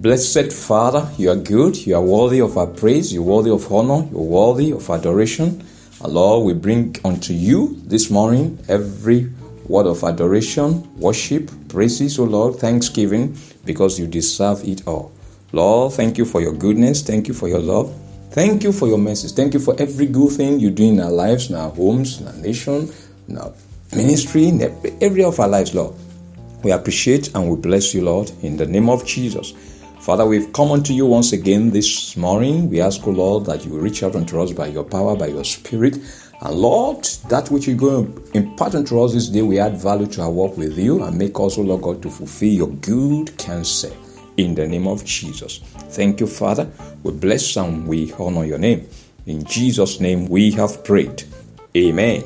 Blessed Father, you are good, you are worthy of our praise, you're worthy of honor, you're worthy of adoration. And Lord, we bring unto you this morning every word of adoration, worship, praises, O Lord, thanksgiving, because you deserve it all. Lord, thank you for your goodness, thank you for your love, thank you for your mercies, thank you for every good thing you do in our lives, in our homes, in our nation, in our ministry, in every area of our lives, Lord. We appreciate and we bless you, Lord, in the name of Jesus. Father, we've come unto you once again this morning. We ask, O Lord, that you reach out unto us by your power, by your spirit. And Lord, that which you're going to impart unto us this day, we add value to our work with you and make us, O Lord God, to fulfill your good counsel in the name of Jesus. Thank you, Father. We bless and we honor your name. In Jesus' name we have prayed. Amen.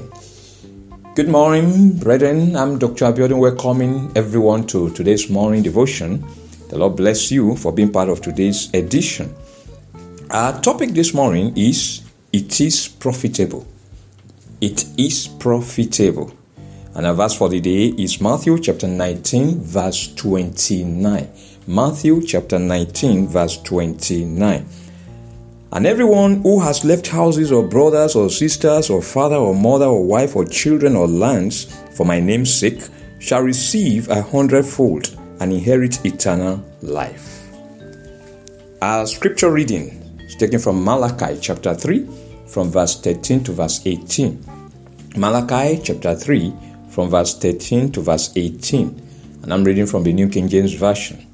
Good morning, brethren. I'm Dr. Abiodun, welcoming everyone to today's morning devotion. The Lord bless you for being part of today's edition. Our topic this morning is It is profitable. It is profitable. And our verse for the day is Matthew chapter 19, verse 29. Matthew chapter 19, verse 29. And everyone who has left houses or brothers or sisters or father or mother or wife or children or lands for my name's sake shall receive a hundredfold and inherit eternal life. Our scripture reading is taken from Malachi chapter 3, from verse 13 to verse 18. Malachi chapter 3, from verse 13 to verse 18. And I'm reading from the New King James Version.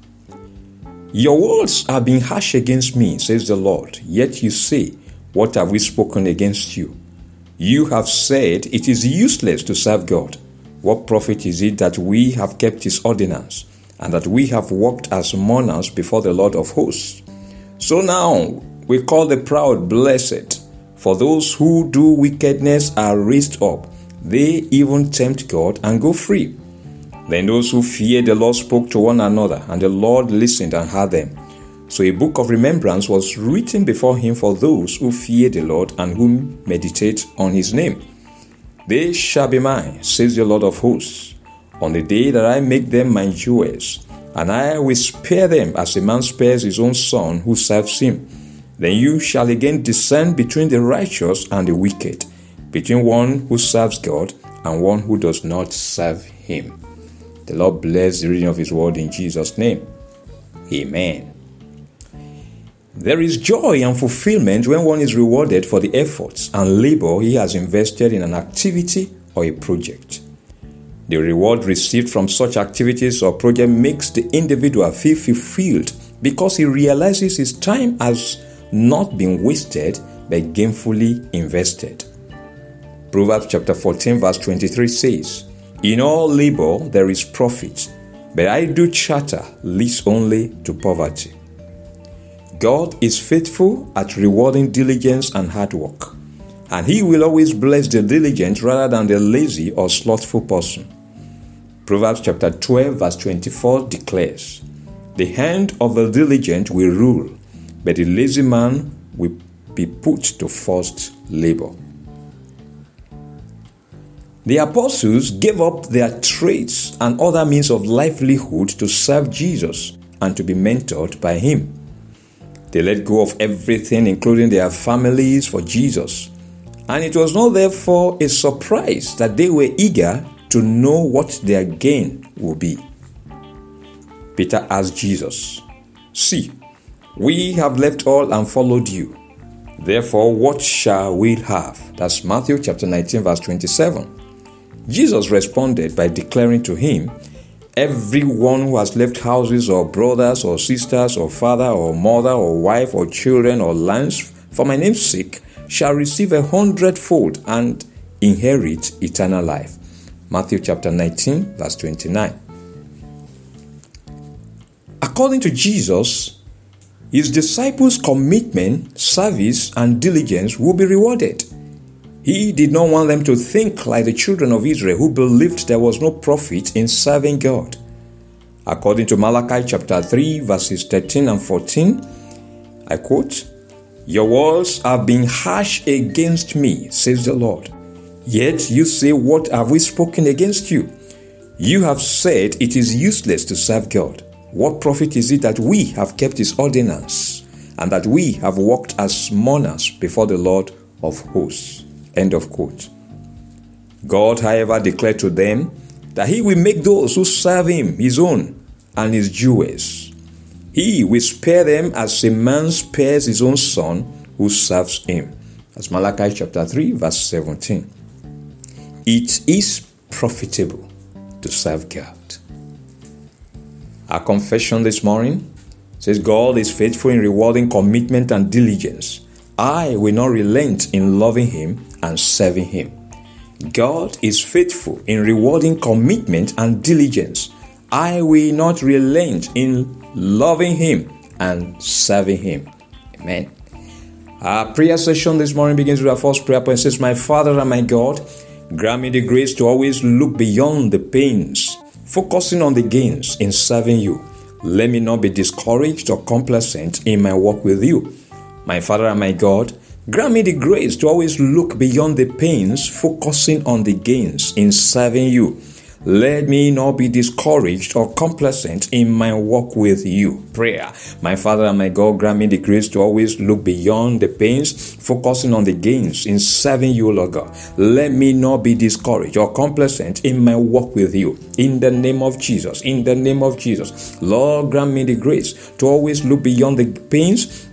Your words are being harsh against me, says the Lord. Yet you say, What have we spoken against you? You have said it is useless to serve God. What profit is it that we have kept his ordinance, and that we have walked as mourners before the Lord of hosts? So now we call the proud blessed, for those who do wickedness are raised up. They even tempt God and go free. Then those who feared the Lord spoke to one another, and the Lord listened and heard them. So a book of remembrance was written before him for those who fear the Lord and who meditate on his name. They shall be mine, says the Lord of hosts, on the day that I make them my jewels, and I will spare them as a man spares his own son who serves him. Then you shall again discern between the righteous and the wicked, between one who serves God and one who does not serve him. The Lord bless the reading of His word in Jesus' name. Amen. There is joy and fulfillment when one is rewarded for the efforts and labor he has invested in an activity or a project. The reward received from such activities or project makes the individual feel fulfilled because he realizes his time has not been wasted but gainfully invested. Proverbs chapter 14 verse 23 says, in all labor there is profit, but I do chatter leads only to poverty. God is faithful at rewarding diligence and hard work, and He will always bless the diligent rather than the lazy or slothful person. Proverbs chapter 12, verse 24 declares, The hand of the diligent will rule, but the lazy man will be put to forced labor. The apostles gave up their trades and other means of livelihood to serve Jesus and to be mentored by him. They let go of everything, including their families, for Jesus. And it was not therefore a surprise that they were eager to know what their gain will be. Peter asked Jesus, See, we have left all and followed you. Therefore, what shall we have? That's Matthew chapter 19, verse 27. Jesus responded by declaring to him, Everyone who has left houses or brothers or sisters or father or mother or wife or children or lands for my name's sake shall receive a hundredfold and inherit eternal life. Matthew chapter 19, verse 29. According to Jesus, his disciples' commitment, service, and diligence will be rewarded. He did not want them to think like the children of Israel who believed there was no profit in serving God. According to Malachi chapter 3, verses 13 and 14, I quote, Your words have been harsh against me, says the Lord. Yet you say, What have we spoken against you? You have said it is useless to serve God. What profit is it that we have kept his ordinance and that we have walked as mourners before the Lord of hosts? End of quote. God, however, declared to them that he will make those who serve him his own and his jewels. He will spare them as a man spares his own son who serves him. That's Malachi chapter 3, verse 17. It is profitable to serve God. Our confession this morning says God is faithful in rewarding commitment and diligence. I will not relent in loving Him and serving Him. God is faithful in rewarding commitment and diligence. I will not relent in loving Him and serving Him. Amen. Our prayer session this morning begins with our first prayer point. It says, My Father and my God, grant me the grace to always look beyond the pains, focusing on the gains in serving you. Let me not be discouraged or complacent in my work with you. My Father and my God, grant me the grace to always look beyond the pains, focusing on the gains in serving you. Let me not be discouraged or complacent in my walk with you. Prayer. My Father and my God, grant me the grace to always look beyond the pains, focusing on the gains in serving you, Lord God. Let me not be discouraged or complacent in my walk with you. In the name of Jesus. In the name of Jesus. Lord, grant me the grace to always look beyond the pains,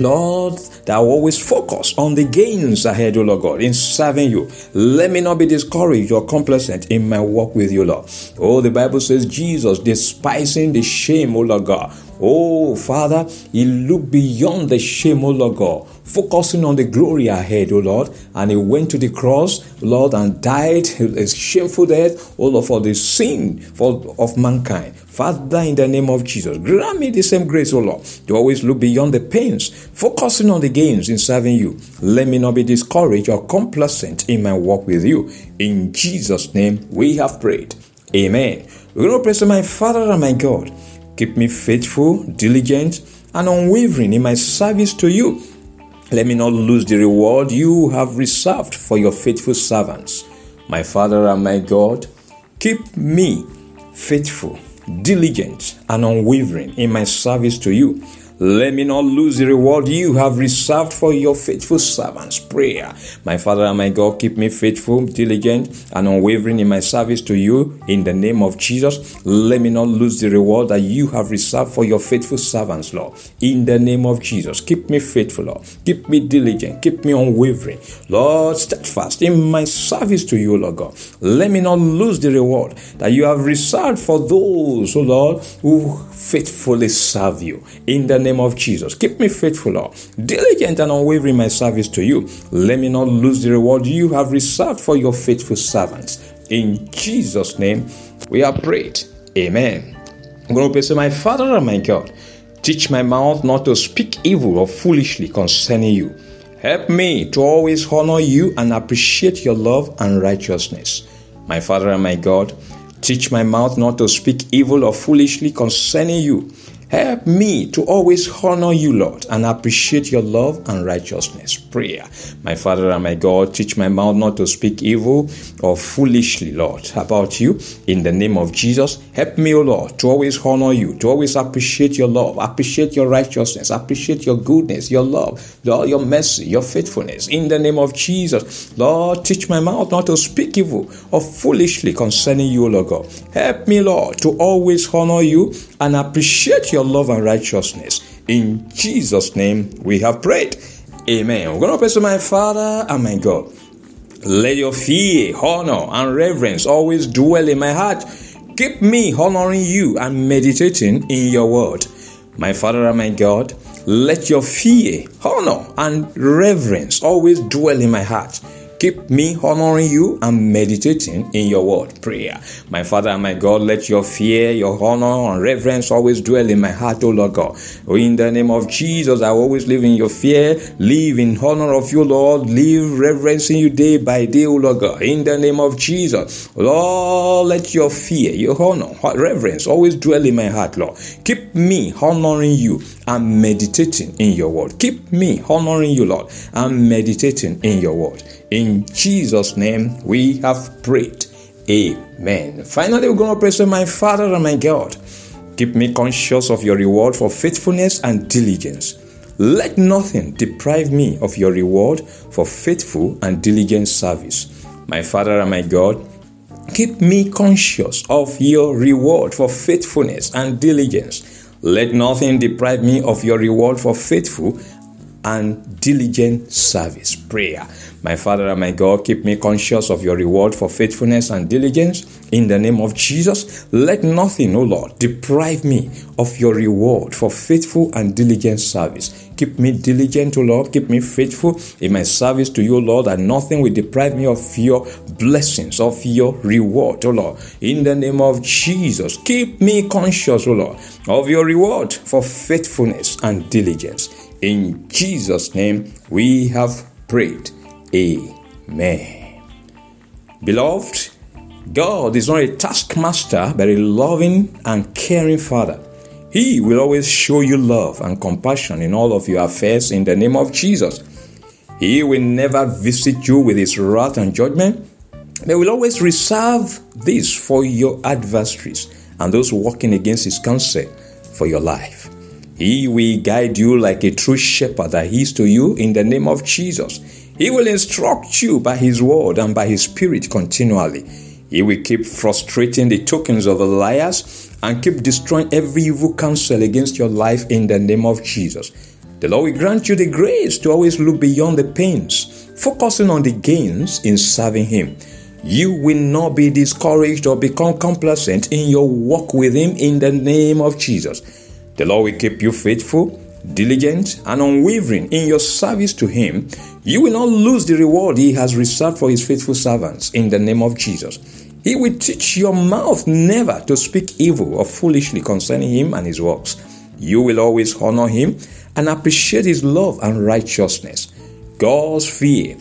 Lord, that I always focus on the gains ahead, O Lord God, in serving you. Let me not be discouraged or complacent in my work with you, Lord. Oh, the Bible says Jesus, despising the shame, O Lord God. Oh, Father, He looked beyond the shame, O Lord God, focusing on the glory ahead, O Lord. And He went to the cross, Lord, and died a shameful death, O Lord, for the sin for, of mankind. Father, in the name of Jesus, grant me the same grace, O Lord, to always look beyond the pains, focusing on the gains in serving you. Let me not be discouraged or complacent in my walk with you. In Jesus' name, we have prayed. Amen. We're going to pray to my Father and my God. Keep me faithful, diligent, and unwavering in my service to you. Let me not lose the reward you have reserved for your faithful servants. My Father and my God, keep me faithful diligent and unwavering in my service to you. Let me not lose the reward you have reserved for your faithful servants. Prayer. My Father and my God, keep me faithful, diligent, and unwavering in my service to you. In the name of Jesus, let me not lose the reward that you have reserved for your faithful servants, Lord. In the name of Jesus, keep me faithful, Lord. Keep me diligent. Keep me unwavering. Lord, steadfast in my service to you, Lord God. Let me not lose the reward that you have reserved for those, oh Lord, who faithfully serve you. In the name name of Jesus. Keep me faithful, Lord, diligent and unwavering my service to you. Let me not lose the reward you have reserved for your faithful servants. In Jesus' name, we are prayed. Amen. I'm going to pray, say, My Father and my God, teach my mouth not to speak evil or foolishly concerning you. Help me to always honor you and appreciate your love and righteousness. My Father and my God, teach my mouth not to speak evil or foolishly concerning you. Help me to always honor you, Lord, and appreciate your love and righteousness. Prayer. My Father and my God, teach my mouth not to speak evil or foolishly, Lord, about you. In the name of Jesus, help me, O Lord, to always honor you, to always appreciate your love, appreciate your righteousness, appreciate your goodness, your love, Lord, your mercy, your faithfulness. In the name of Jesus, Lord, teach my mouth not to speak evil or foolishly concerning you, Lord God. Help me, Lord, to always honor you and appreciate your love and righteousness. In Jesus' name we have prayed. Amen. We're going to pray to my Father and my God. Let your fear, honor, and reverence always dwell in my heart. Keep me honoring you and meditating in your word. My Father and my God, let your fear, honor, and reverence always dwell in my heart. Keep me honoring you and meditating in your word. Prayer. My Father and my God, let your fear, your honor, and reverence always dwell in my heart, O Lord God. Oh, in the name of Jesus, I always live in your fear, live in honor of you, Lord, live reverencing you day by day, O Lord God. In the name of Jesus, Lord, let your fear, your honor, reverence always dwell in my heart, Lord. Keep me honoring you and meditating in your word. Keep me honoring you, Lord, and meditating in your word. In Jesus' name we have prayed. Amen. Finally, we're going to pray, say, My Father and my God, Keep me conscious of your reward for faithfulness and diligence. Let nothing deprive me of your reward for faithful and diligent service. My Father and my God, keep me conscious of your reward for faithfulness and diligence. Let nothing deprive me of your reward for faithful and diligent service. Prayer. My Father and my God, keep me conscious of your reward for faithfulness and diligence. In the name of Jesus, let nothing, O Lord, deprive me of your reward for faithful and diligent service. Keep me diligent, O Lord. Keep me faithful in my service to you, Lord, and nothing will deprive me of your blessings, of your reward, O Lord. In the name of Jesus, keep me conscious, O Lord, of your reward for faithfulness and diligence. In Jesus' name, we have prayed. Amen. Beloved, God is not a taskmaster, but a loving and caring Father. He will always show you love and compassion in all of your affairs in the name of Jesus. He will never visit you with his wrath and judgment, but will always reserve this for your adversaries and those walking against his counsel for your life. He will guide you like a true shepherd that he is to you in the name of Jesus. He will instruct you by His word and by His Spirit continually. He will keep frustrating the tokens of the liars and keep destroying every evil counsel against your life in the name of Jesus. The Lord will grant you the grace to always look beyond the pains, focusing on the gains in serving Him. You will not be discouraged or become complacent in your walk with Him in the name of Jesus. The Lord will keep you faithful diligent, and unwavering in your service to Him, you will not lose the reward He has reserved for His faithful servants in the name of Jesus. He will teach your mouth never to speak evil or foolishly concerning Him and His works. You will always honor Him and appreciate His love and righteousness. God's fear,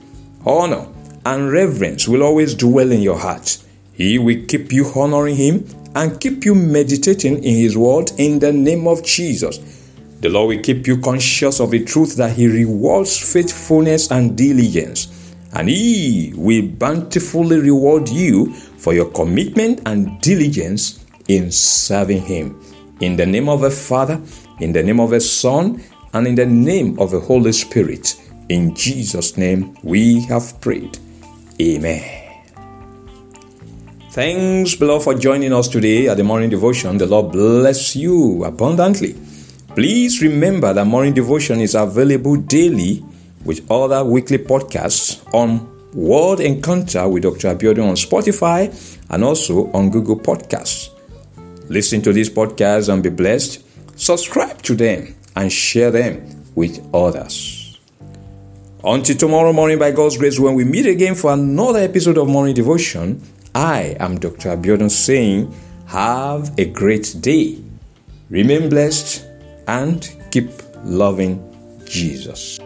honor, and reverence will always dwell in your heart. He will keep you honoring Him and keep you meditating in His word in the name of Jesus. The Lord will keep you conscious of the truth that He rewards faithfulness and diligence, and He will bountifully reward you for your commitment and diligence in serving Him. In the name of the Father, in the name of the Son, and in the name of the Holy Spirit, in Jesus' name we have prayed. Amen. Thanks, beloved, for joining us today at the morning devotion. The Lord bless you abundantly. Please remember that morning devotion is available daily with other weekly podcasts on World Encounter with Dr. Abiodun on Spotify and also on Google Podcasts. Listen to these podcasts and be blessed. Subscribe to them and share them with others. Until tomorrow morning, by God's grace, when we meet again for another episode of Morning Devotion, I am Dr. Abiodun saying, Have a great day. Remain blessed and keep loving Jesus.